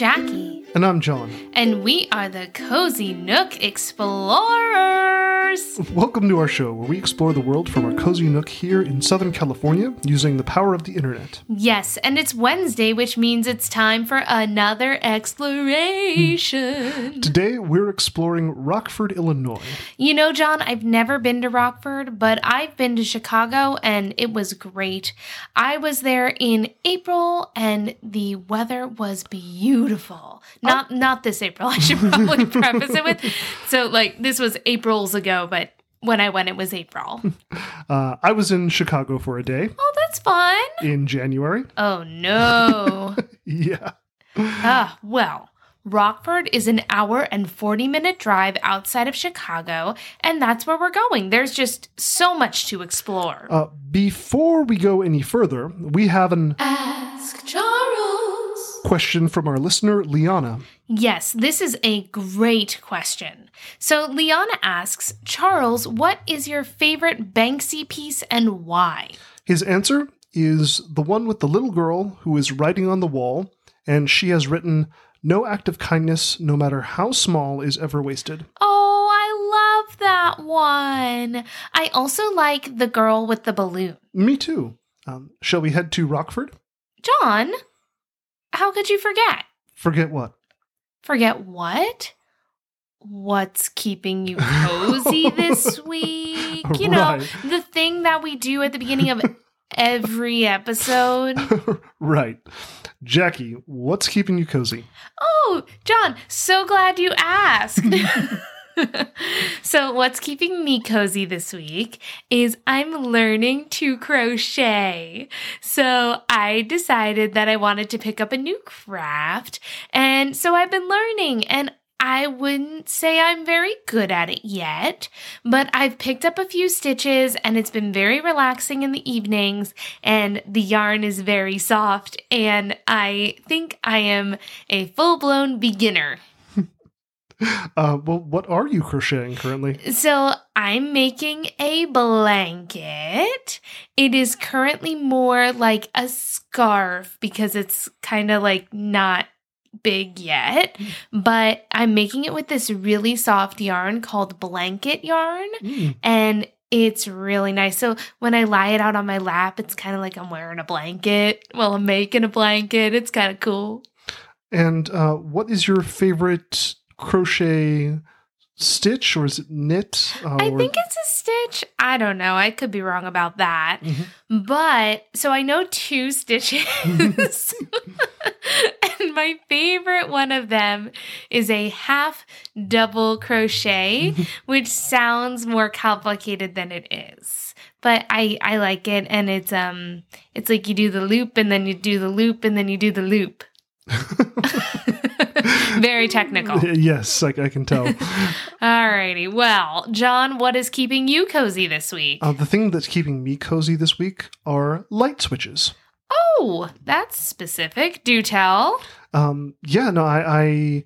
Jackie. And I'm Jon. And we are the Cozy Nook Explorers. Welcome to our show where we explore the world from our cozy nook here in Southern California using the power of the internet. Yes, and it's Wednesday, which means it's time for another exploration. Today we're exploring Rockford, Illinois. You know, Jon, I've never been to Rockford, but I've been to Chicago and it was great. I was there in April and the weather was beautiful. Not oh. not this April. I should probably preface it with. So like this was April's ago, but when I went it was April. Uh, I was in Chicago for a day Oh, that's fun. in January. Oh no. Yeah. Ah, well, Rockford is an hour and 40 minute drive outside of Chicago, and that's where we're going. There's just so much to explore. Uh, before we go any further, we have an Ask Charles. Question from our listener, Liana. Yes, this is a great question. So, Liana asks Charles, what is your favorite Banksy piece and why? His answer is the one with the little girl who is writing on the wall, and she has written, No act of kindness, no matter how small, is ever wasted. Oh, I love that one. I also like the girl with the balloon. Me too. Um, shall we head to Rockford? Jon, how could you forget? Forget what? Forget what? What's keeping you cozy this week? You know, Right. the thing that we do at the beginning of every episode. right. Jackie, what's keeping you cozy? Oh, Jon, so glad you asked. so, what's keeping me cozy this week is I'm learning to crochet. So, I decided that I wanted to pick up a new craft. And so, I've been learning, and I wouldn't say I'm very good at it yet, but I've picked up a few stitches and it's been very relaxing in the evenings and the yarn is very soft and I think I am a full-blown beginner. Uh, well, what are you crocheting currently? So I'm making a blanket. It is currently more like a scarf because it's kind of like not big yet, but I'm making it with this really soft yarn called blanket yarn Mm, and it's really nice. So when I lie it out on my lap, it's kind of like I'm wearing a blanket while I'm making a blanket. It's kind of cool. And uh, what is your favorite crochet stitch, or is it knit? Uh, I think it's a stitch. I don't know. I could be wrong about that. Mhm. But so I know two stitches. and my favorite one of them is a half double crochet, which sounds more complicated than it is. But I I like it and it's um it's like you do the loop and then you do the loop and then you do the loop. Very technical. yes, I, I can tell. Alrighty. Well, Jon, what is keeping you cozy this week? uh, the thing that's keeping me cozy this week are light switches. Oh, that's specific. Do tell. Um, yeah, no, I, I,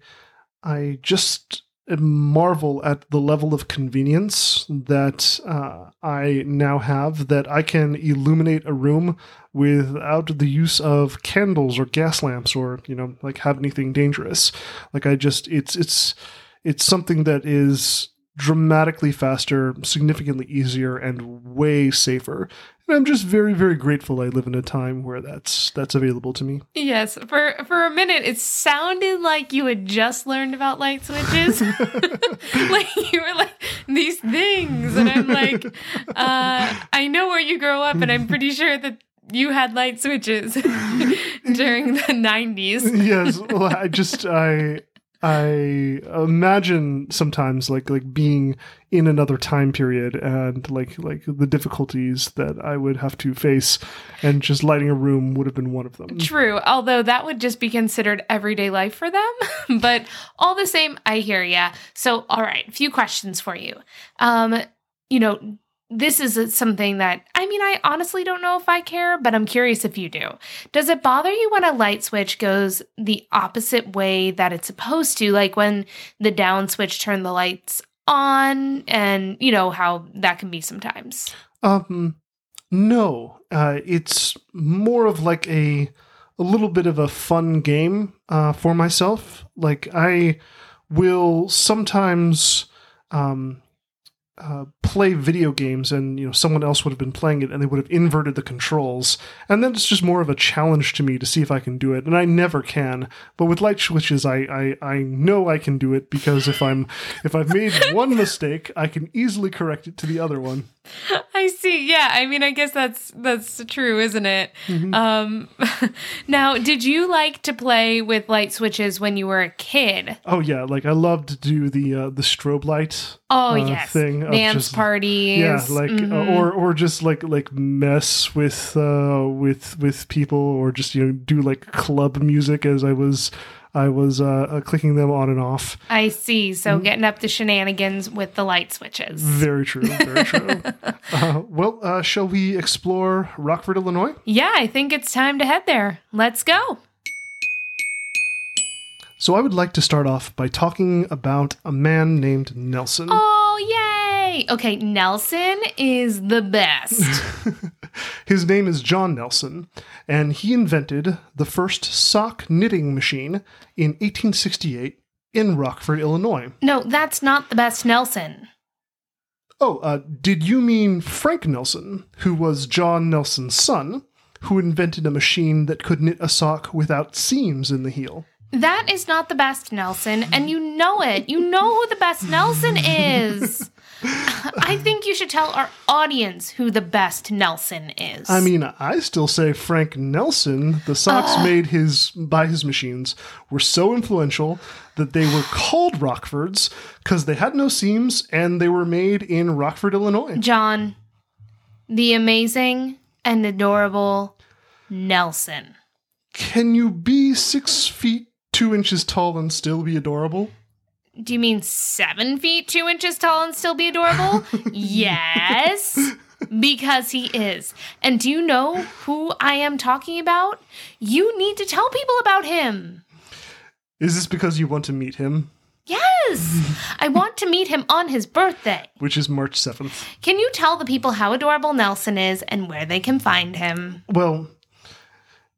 I just marvel at the level of convenience that uh, I now have. That I can illuminate a room without the use of candles or gas lamps, or you know, like have anything dangerous. Like I just, it's, it's, it's something that is dramatically faster, significantly easier, and way safer. And I'm just very, very grateful I live in a time where that's that's available to me. Yes, for for a minute it sounded like you had just learned about light switches. like you were like these things and I'm like uh I know where you grow up and I'm pretty sure that you had light switches during the 90s. yes well i just i i imagine sometimes like like being in another time period and like like the difficulties that i would have to face and just lighting a room would have been one of them True, although that would just be considered everyday life for them. but all the same, I hear ya. So, all right, a few questions for you. Um, you know, this is something that I mean, I honestly don't know if I care, but I'm curious if you do. Does it bother you when a light switch goes the opposite way that it's supposed to, like when the down switch turned the lights on, and you know how that can be sometimes? um no uh it's more of like a a little bit of a fun game uh, for myself. Like I will sometimes um, uh, play video games and you know someone else would have been playing it and they would have inverted the controls and then it's just more of a challenge to me to see if i can do it and i never can but with light switches i i, I know i can do it because if i'm if i've made one mistake i can easily correct it to the other one I see. Yeah, I mean, I guess that's that's true, isn't it? Mm-hmm. Um, now, did you like to play with light switches when you were a kid? oh yeah like i loved to do the uh, the strobe light Oh uh, yes, thing dance just- parties. yeah like uh, Mhm. or or just like like mess with uh with with people or just you know do like club music as i was i was uh, uh clicking them on and off I see. Mm-hmm. So getting up to shenanigans with the light switches. very true very true uh, well uh shall we explore rockford illinois Yeah, I think it's time to head there. Let's go. So i would like to start off by talking about a man named nelson Oh, yay! Okay, Nelson is the best. His name is John Nelson, and he invented the first sock knitting machine in 1868 in Rockford, Illinois. no, that's not the best Nelson. Oh, uh, did you mean Frank Nelson, who was John Nelson's son, who invented a machine that could knit a sock without seams in the heel? That is not the best Nelson, and you know it. You know who the best Nelson is. I think you should tell our audience who the best Nelson is. I mean, I still say Frank Nelson. The socks made his by his machines were so influential that they were called Rockfords because they had no seams and they were made in Rockford, Illinois. Jon, the amazing and adorable Nelson. Can you be six feet two inches tall and still be adorable? Do you mean seven feet two inches tall and still be adorable? yes, because he is. And do you know who I am talking about? You need to tell people about him. Is this because you want to meet him, Yes, I want to meet him on his birthday. which is March 7th? Can you tell the people how adorable Nelson is and where they can find him? Well,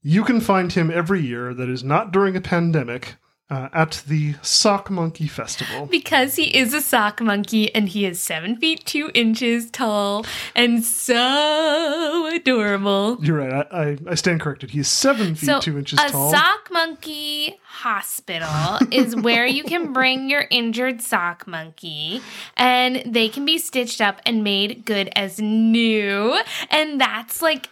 you can find him every year that is not during a pandemic uh, at the Sock Monkey Festival. Because he is a sock monkey and he is seven feet two inches tall and so adorable. You're right. I, I, I stand corrected. He's seven feet So, two inches a tall. sock monkey hospital is where you can bring your injured sock monkey and they can be stitched up and made good as new. And that's like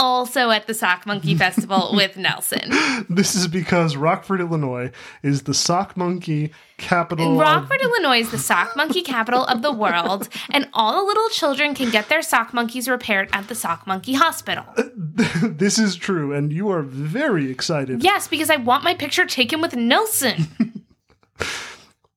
also at the Sock Monkey Festival with Nelson. This is because Rockford, Illinois, is the sock monkey capital. of- Rockford, Illinois is the sock monkey capital of the world, and all the little children can get their sock monkeys repaired at the Sock Monkey Hospital. this is true, and you are very excited. Yes, because I want my picture taken with Nelson.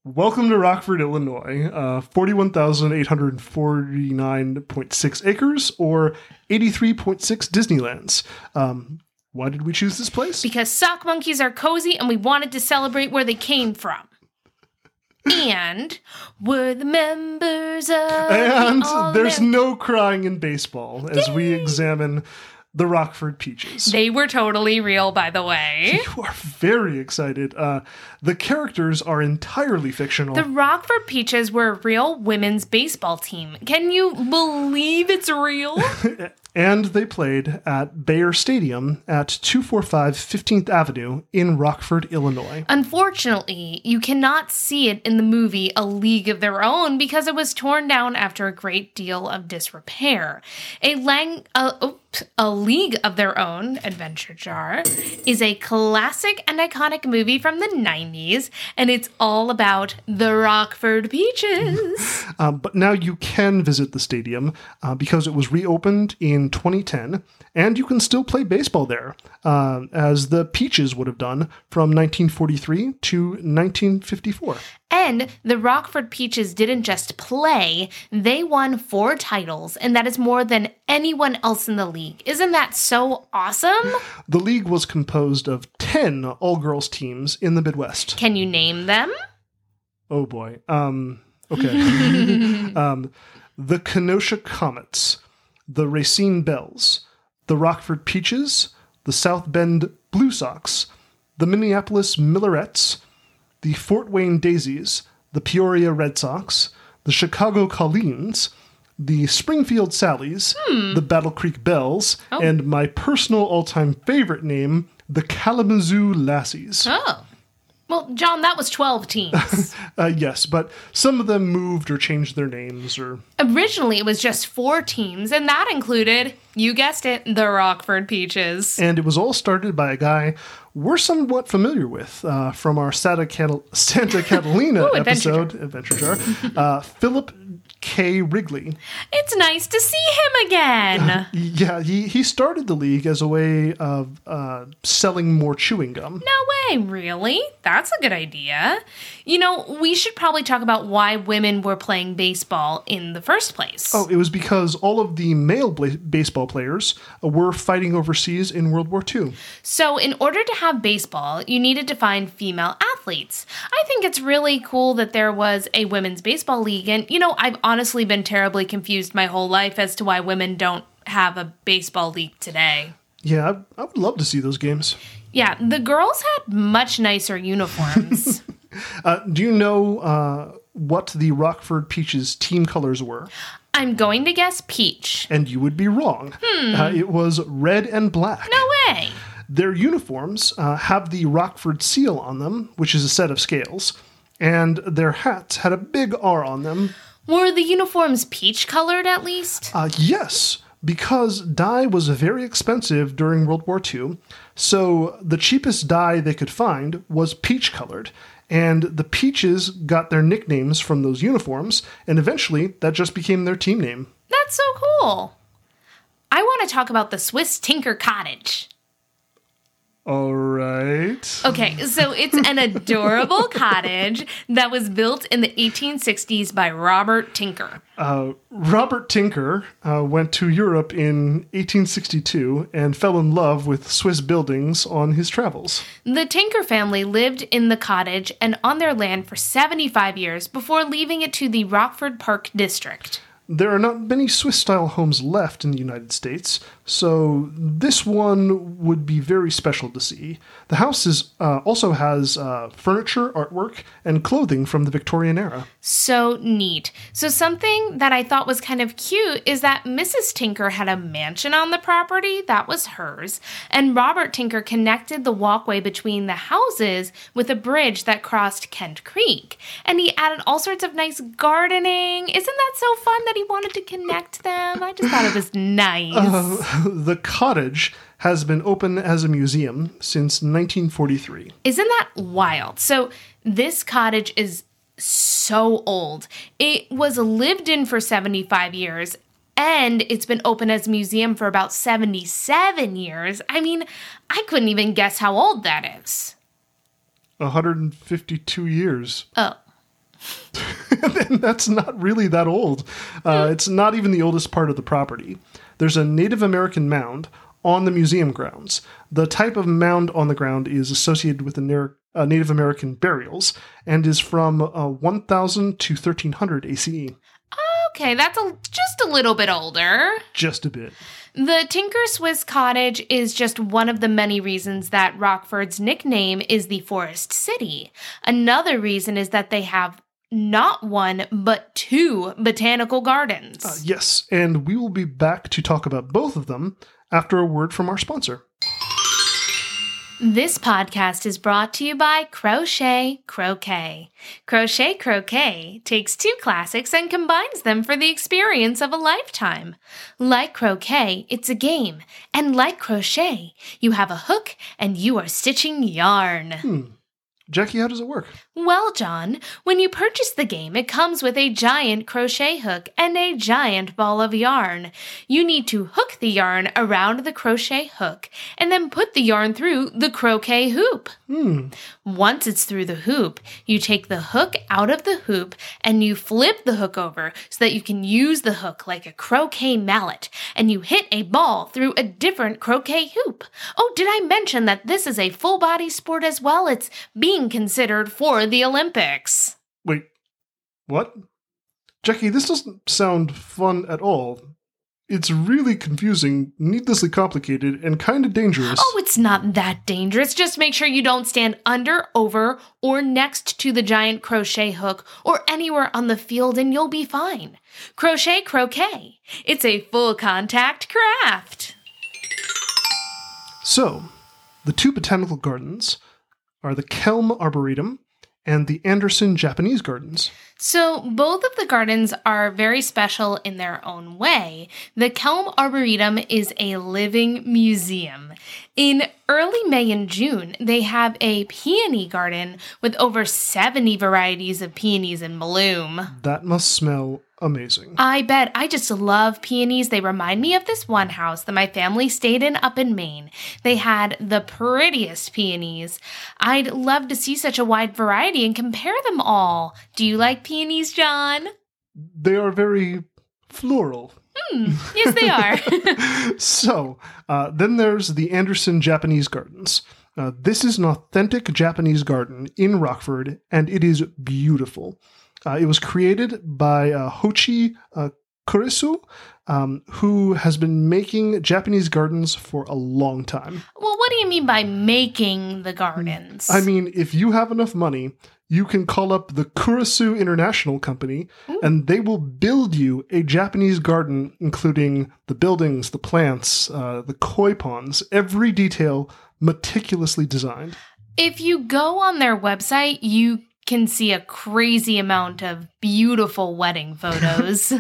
Welcome to Rockford, Illinois. Uh, 41,849.6 acres, or 83.6 Disneylands. Um, why did we choose this place? because sock monkeys are cozy and we wanted to celebrate where they came from. And we're the members of And the there's American- no crying in baseball as we examine the Rockford Peaches. They were totally real, by the way. you are very excited. Uh, the characters are entirely fictional. The Rockford Peaches were a real women's baseball team. Can you believe it's real? and they played at Beyer Stadium at 245 15th Avenue in Rockford, Illinois. Unfortunately, you cannot see it in the movie A League of Their Own because it was torn down after a great deal of disrepair. A, lang- a, oops, a League of Their Own, Adventure Jar, is a classic and iconic movie from the 90s, and it's all about the Rockford Peaches. Um, but now you can visit the stadium uh, because it was reopened in 2010, and you can still play baseball there, uh, as the Peaches would have done from 1943 to 1954. And the Rockford Peaches didn't just play, they won four titles, and that is more than anyone else in the league. Isn't that so awesome? The league was composed of 10 all girls teams in the Midwest. Can you name them? Oh boy. Um, okay. um, the Kenosha Comets, the Racine Belles, the Rockford Peaches, the South Bend Blue Sox, the Minneapolis Millerettes, the Fort Wayne Daisies, the Peoria Red Sox, the Chicago Colleens, the Springfield Sallies, the Battle Creek Belles, Oh. and my personal all time favorite name, the Kalamazoo Lassies. Oh. Well, Jon, that was 12 teams. Uh, yes, but some of them moved or changed their names or. Originally, it was just four teams, and that included, you guessed it, the Rockford Peaches. And it was all started by a guy we're somewhat familiar with uh, from our Santa, Catal- Santa Catalina Ooh, Adventure episode, Adventure Jar, uh, Philip K. Wrigley. It's nice to see him again. Yeah, he, he started the league as a way of uh, selling more chewing gum. No way, really? That's a good idea. You know, we should probably talk about why women were playing baseball in the first place. Oh, it was because all of the male bla- baseball players uh, were fighting overseas in World War II. So, in order to have baseball, you needed to find female athletes. I think it's really cool that there was a women's baseball league, and you know, I've honestly been terribly confused my whole life as to why women don't have a baseball league today. Yeah, I, I would love to see those games. Yeah, the girls had much nicer uniforms. Uh, do you know uh, what the Rockford Peaches team colors were? I'm going to guess peach. And you would be wrong. Uh, it was red and black. No way. Their uniforms uh, have the Rockford seal on them, which is a set of scales, and their hats had a big R on them. Were the uniforms peach colored at least? Uh, yes, because dye was very expensive during World War II, so the cheapest dye they could find was peach colored. And the Peaches got their nicknames from those uniforms, and eventually that just became their team name. That's so cool. I want to talk about the Swiss Tinker Cottage. All right. Okay, so it's an adorable cottage that was built in the 1860s by Robert Tinker. Uh, Robert Tinker uh, went to Europe in 1862 and fell in love with Swiss buildings on his travels. The Tinker family lived in the cottage and on their land for 75 years before leaving it to the Rockford Park district. There are not many Swiss style homes left in the United States, so this one would be very special to see. The house is, uh, also has uh, furniture, artwork, and clothing from the Victorian era. So neat. So, something that I thought was kind of cute is that Mrs. Tinker had a mansion on the property that was hers, and Robert Tinker connected the walkway between the houses with a bridge that crossed Kent Creek. And he added all sorts of nice gardening. Isn't that so fun that he wanted to connect them? I just thought it was nice. the cottage has been open as a museum since 1943. Isn't that wild? So, this cottage is so old. It was lived in for 75 years and it's been open as a museum for about 77 years. I mean, I couldn't even guess how old that is. 152 years. Oh, and that's not really that old. Uh, it's not even the oldest part of the property. There's a Native American mound on the museum grounds. The type of mound on the ground is associated with the Nar- uh, Native American burials and is from uh, 1000 to 1300 ACE. okay, that's a, just a little bit older. Just a bit. The Tinker Swiss Cottage is just one of the many reasons that Rockford's nickname is the Forest City. Another reason is that they have not one, but two botanical gardens. Uh, yes, and we will be back to talk about both of them after a word from our sponsor. This podcast is brought to you by Crochet Croquet. Crochet Croquet takes two classics and combines them for the experience of a lifetime. Like croquet, it's a game, and like crochet, you have a hook and you are stitching yarn. Hmm. Jackie, how does it work? Well, Jon, when you purchase the game, it comes with a giant crochet hook and a giant ball of yarn. You need to hook the yarn around the crochet hook and then put the yarn through the croquet hoop. Hmm. Once it's through the hoop, you take the hook out of the hoop and you flip the hook over so that you can use the hook like a croquet mallet and you hit a ball through a different croquet hoop. Oh, did I mention that this is a full body sport as well? It's being considered for the Olympics. Wait, what? Jackie, this doesn't sound fun at all. it's really confusing, needlessly complicated, and kind of dangerous. Oh, it's not that dangerous. Just make sure you don't stand under, over, or next to the giant crochet hook or anywhere on the field and you'll be fine. Crochet croquet. It's a full contact craft. So, the two botanical gardens are the Klehm Arboretum and the Anderson Japanese Gardens. So, both of the gardens are very special in their own way. The Klehm Arboretum is a living museum. In early May and June, they have a peony garden with over 70 varieties of peonies in bloom. That must smell amazing. I bet. I just love peonies. They remind me of this one house that my family stayed in up in Maine. They had the prettiest peonies. I'd love to see such a wide variety and compare them all. Do you like peonies, Jon? They are very floral. Hmm, yes, they are. so, uh, then there's the Anderson Japanese Gardens. Uh, this is an authentic Japanese garden in Rockford, and it is beautiful. Uh, it was created by uh, Hoichi uh, Kurisu, um, who has been making Japanese gardens for a long time. well, what do you mean by making the gardens? I mean, if you have enough money, you can call up the Kurisu International Company and they will build you a Japanese garden, including the buildings, the plants, uh, the koi ponds, every detail meticulously designed. if you go on their website, you can see a crazy amount of beautiful wedding photos.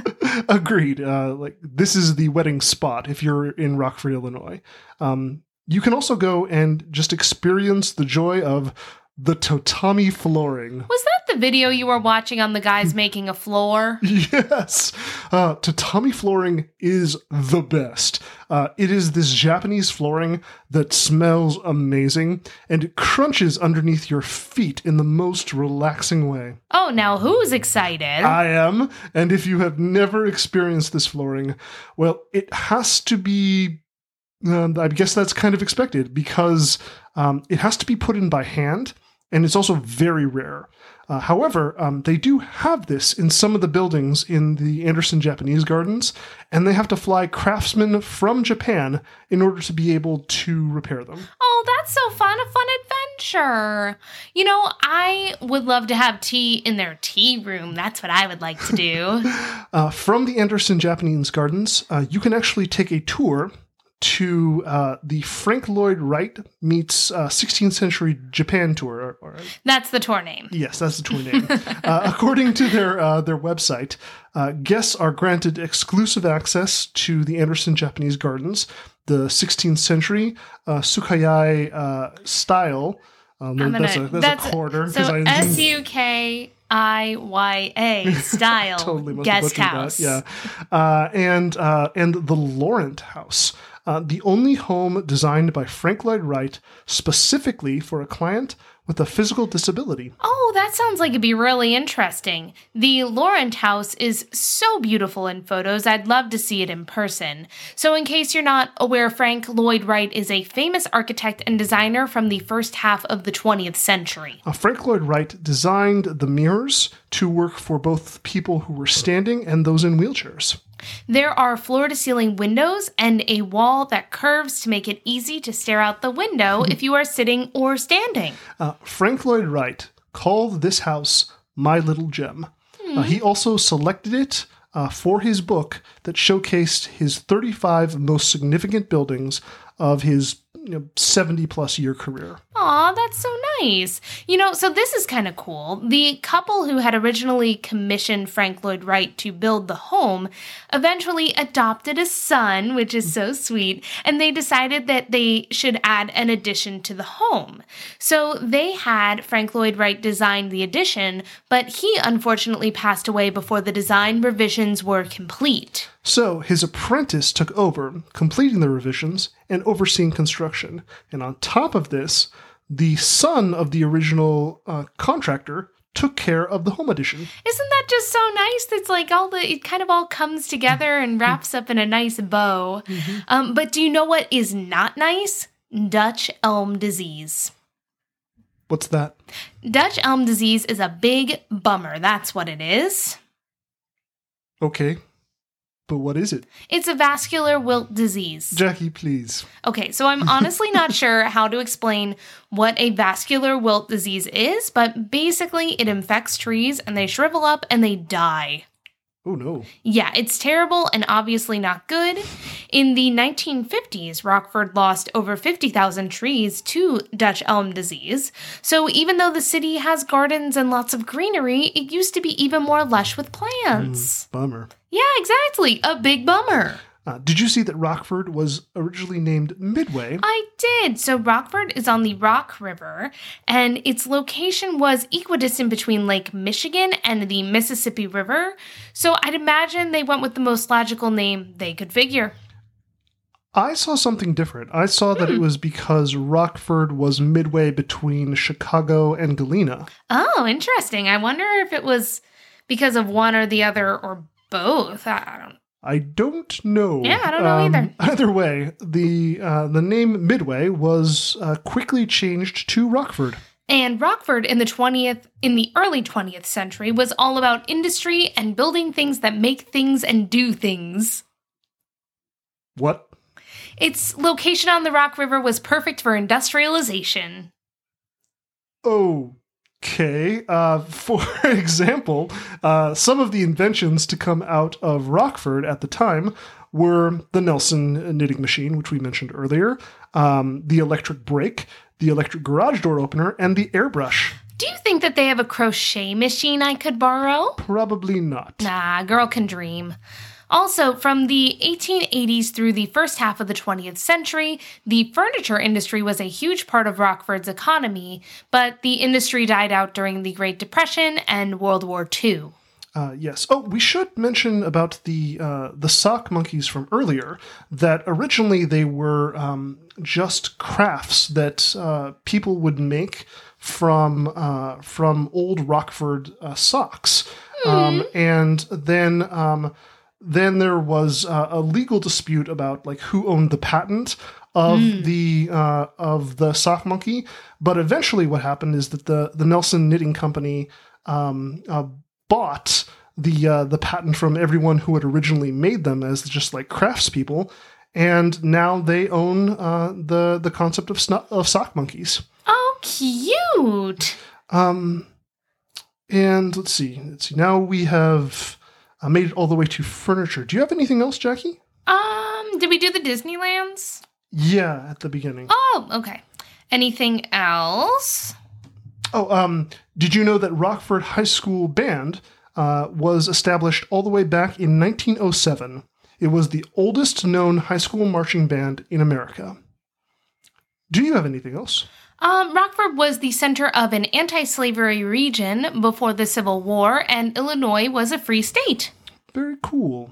Agreed. Uh, like this is the wedding spot if you're in Rockford, Illinois. Um, you can also go and just experience the joy of the tatami flooring. Was that the video you were watching on the guys making a floor? Yes, uh, tatami flooring is the best. Uh, it is this Japanese flooring that smells amazing and it crunches underneath your feet in the most relaxing way. Oh, now who's excited? I am, and if you have never experienced this flooring, well, it has to be. Um, I guess that's kind of expected because um, it has to be put in by hand, and it's also very rare. Uh, however, um, they do have this in some of the buildings in the Anderson Japanese Gardens, and they have to fly craftsmen from Japan in order to be able to repair them. oh, that's so fun, a fun adventure. You know, I would love to have tea in their tea room. That's what I would like to do. Uh, from the Anderson Japanese Gardens, uh, you can actually take a tour to uh, the Frank Lloyd Wright meets uh, 16th century Japan tour. Or, or- That's the tour name. yes, that's the tour name. uh, according to their uh, their website, uh, guests are granted exclusive access to the Anderson Japanese Gardens, the 16th century uh, Sukayai uh, style. Um, that's, gonna- a, that's, a quarter. So S U K I Y A style totally guest house. That. Yeah, uh, and uh, and the Laurent House, uh, the only home designed by Frank Lloyd Wright specifically for a client with a physical disability. Oh, that sounds like it'd be really interesting. The Laurent house is so beautiful in photos, I'd love to see it in person. So, in case you're not aware, Frank Lloyd Wright is a famous architect and designer from the first half of the 20th century. Uh, Frank Lloyd Wright designed the mirrors to work for both people who were standing and those in wheelchairs. There are floor to ceiling windows and a wall that curves to make it easy to stare out the window if you are sitting or standing. Uh, Frank Lloyd Wright called this house My Little Gem. Uh, he also selected it uh, for his book that showcased his 35 most significant buildings of his you know, 70 plus year career. Aw, that's so nice. You know, so this is kind of cool. The couple who had originally commissioned Frank Lloyd Wright to build the home eventually adopted a son, which is so sweet, and they decided that they should add an addition to the home. So they had Frank Lloyd Wright design the addition, but he unfortunately passed away before the design revisions were complete. So his apprentice took over, completing the revisions and overseeing construction. And on top of this, the son of the original uh, contractor took care of the home edition. Isn't that just so nice? It's like all the it kind of all comes together and wraps up in a nice bow. Um, but do you know what is not nice? Dutch elm disease. What's that? Dutch elm disease is a big bummer. That's what it is. Okay. But what is it? It's a vascular wilt disease. Jackie, please. Okay, so I'm honestly not sure how to explain what a vascular wilt disease is, but basically it infects trees and they shrivel up and they die. Oh no. Yeah, it's terrible and obviously not good. In the 1950s, Rockford lost over 50,000 trees to Dutch elm disease. So even though the city has gardens and lots of greenery, it used to be even more lush with plants. Mm, bummer. Yeah, exactly. A big bummer. Uh, did you see that Rockford was originally named Midway? I did. So Rockford is on the Rock River, and its location was equidistant between Lake Michigan and the Mississippi River. So I'd imagine they went with the most logical name they could figure. I saw something different. I saw that it was because Rockford was midway between Chicago and Galena. Oh, interesting. I wonder if it was because of one or the other or both. I I don't I don't know. Um, Yeah, I don't know either. Either way, the uh, the name Midway was uh, quickly changed to Rockford. And Rockford in the 20th in the early 20th century was all about industry and building things that make things and do things. What? Its location on the Rock River was perfect for industrialization. Okay. Uh, for example, uh, some of the inventions to come out of Rockford at the time were the Nelson knitting machine, which we mentioned earlier, um, the electric brake, the electric garage door opener, and the airbrush. Do you think that they have a crochet machine I could borrow? Probably not. Nah, girl can dream. Also, from the 1880s through the first half of the 20th century, the furniture industry was a huge part of Rockford's economy, but the industry died out during the Great Depression and World War II. Uh, yes. Oh, we should mention about the uh, the sock monkeys from earlier. That originally they were um, just crafts that uh, people would make from uh, from old Rockford uh, socks, um, and then um, then there was uh, a legal dispute about like who owned the patent of the uh, of the sock monkey. But eventually, what happened is that the the Nelson Knitting Company um, uh, bought the uh, the patent from everyone who had originally made them as just like craftspeople, and now they own uh, the the concept of sno- of sock monkeys. Oh, cute! Um, and let's see, let's see. Now we have uh, made it all the way to furniture. Do you have anything else, Jackie? Um, did we do the Disneylands? Yeah, at the beginning. Oh, okay. Anything else? Oh, um, did you know that Rockford High School Band uh, was established all the way back in 1907? It was the oldest known high school marching band in America. Do you have anything else? Um, Rockford was the center of an anti slavery region before the Civil War, and Illinois was a free state. Very cool.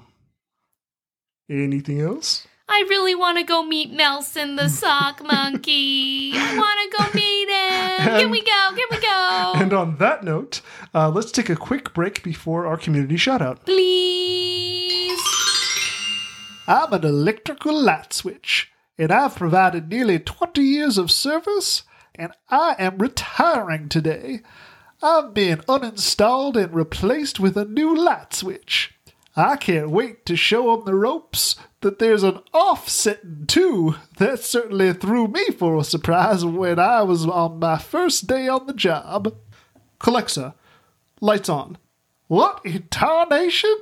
Anything else? I really want to go meet Nelson the sock monkey. I want to go meet him. Can we go? Can we go? And on that note, uh, let's take a quick break before our community shout out. Please. I'm an electrical light switch, and I've provided nearly 20 years of service, and I am retiring today. I'm being uninstalled and replaced with a new light switch. I can't wait to show 'em the ropes that there's an offsetting too. That certainly threw me for a surprise when I was on my first day on the job. Alexa, lights on. What in tarnation?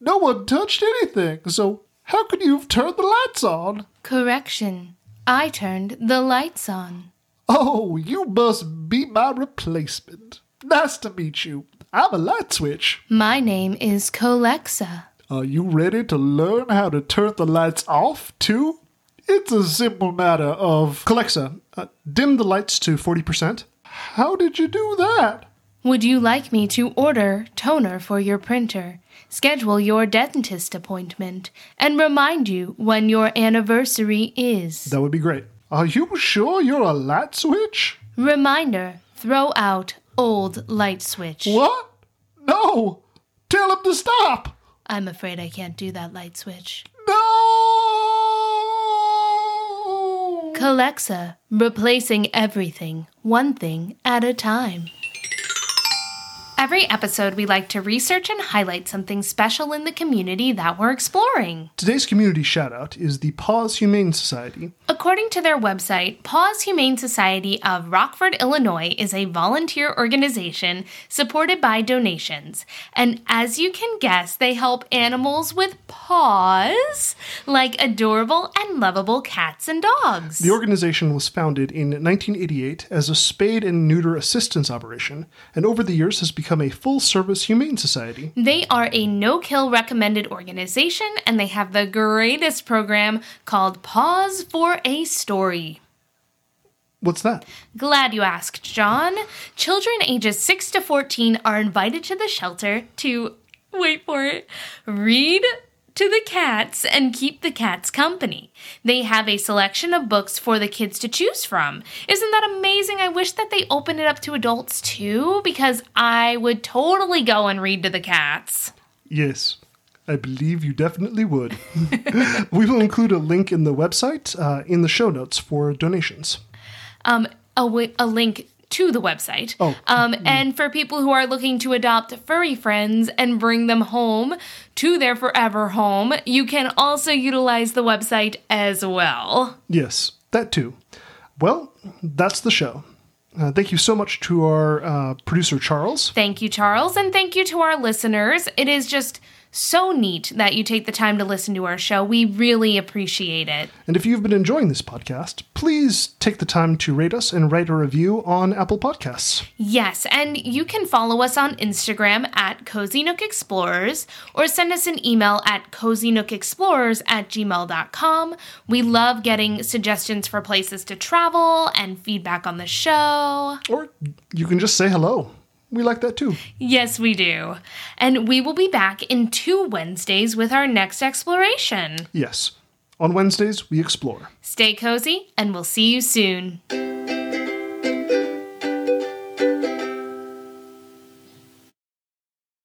No one touched anything, so how could you have turned the lights on? Correction. I turned the lights on. Oh, you must be my replacement. Nice to meet you. I'm a light switch. My name is Colexa. Are you ready to learn how to turn the lights off, too? It's a simple matter of. Colexa, uh, dim the lights to 40%. How did you do that? Would you like me to order toner for your printer, schedule your dentist appointment, and remind you when your anniversary is? That would be great. Are you sure you're a light switch? Reminder throw out old light switch. What? No! Tell him to stop! I'm afraid I can't do that light switch. No! Colexa, replacing everything, one thing at a time. Every episode, we like to research and highlight something special in the community that we're exploring. Today's community shout out is the Paws Humane Society. According to their website, Paws Humane Society of Rockford, Illinois is a volunteer organization supported by donations. And as you can guess, they help animals with paws, like adorable and lovable cats and dogs. The organization was founded in 1988 as a spade and neuter assistance operation, and over the years has become a full service humane society. They are a no kill recommended organization and they have the greatest program called Paws for a Story. What's that? Glad you asked, Jon. Children ages 6 to 14 are invited to the shelter to, wait for it, read to the cats and keep the cats company. They have a selection of books for the kids to choose from. Isn't that amazing? I wish that they opened it up to adults too, because I would totally go and read to the cats. Yes, I believe you definitely would. we will include a link in the website uh, in the show notes for donations. Um, a, a link to the website. Oh. Um, and for people who are looking to adopt furry friends and bring them home to their forever home, you can also utilize the website as well. Yes, that too. Well, that's the show. Uh, thank you so much to our uh, producer, Charles. Thank you, Charles, and thank you to our listeners. It is just so neat that you take the time to listen to our show. We really appreciate it. And if you've been enjoying this podcast, please take the time to rate us and write a review on Apple Podcasts. Yes, and you can follow us on Instagram at Cozy Nook Explorers or send us an email at cozynookexplorers at gmail.com. We love getting suggestions for places to travel and feedback on the show. Or you can just say hello. We like that too. Yes, we do. And we will be back in two Wednesdays with our next exploration. Yes. On Wednesdays, we explore. Stay cozy, and we'll see you soon.